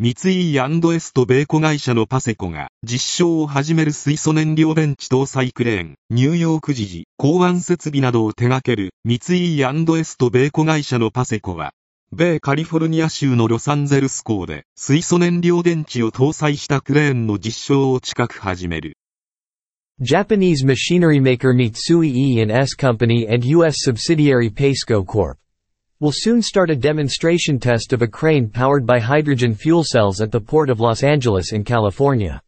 三井エスト米子会社のパセコが実証を始める水素燃料電池搭載クレーン、ニューヨーク時事、港湾設備などを手掛ける三井エスト米子会社のパセコは、米カリフォルニア州のロサンゼルス港で水素燃料電池を搭載したクレーンの実証を近く始める。Japanese machinery maker Mitsui E&S Company and U.S. subsidiary Paceco Corp. will soon start a demonstration test of a crane powered by hydrogen fuel cells at the port of Los Angeles in California.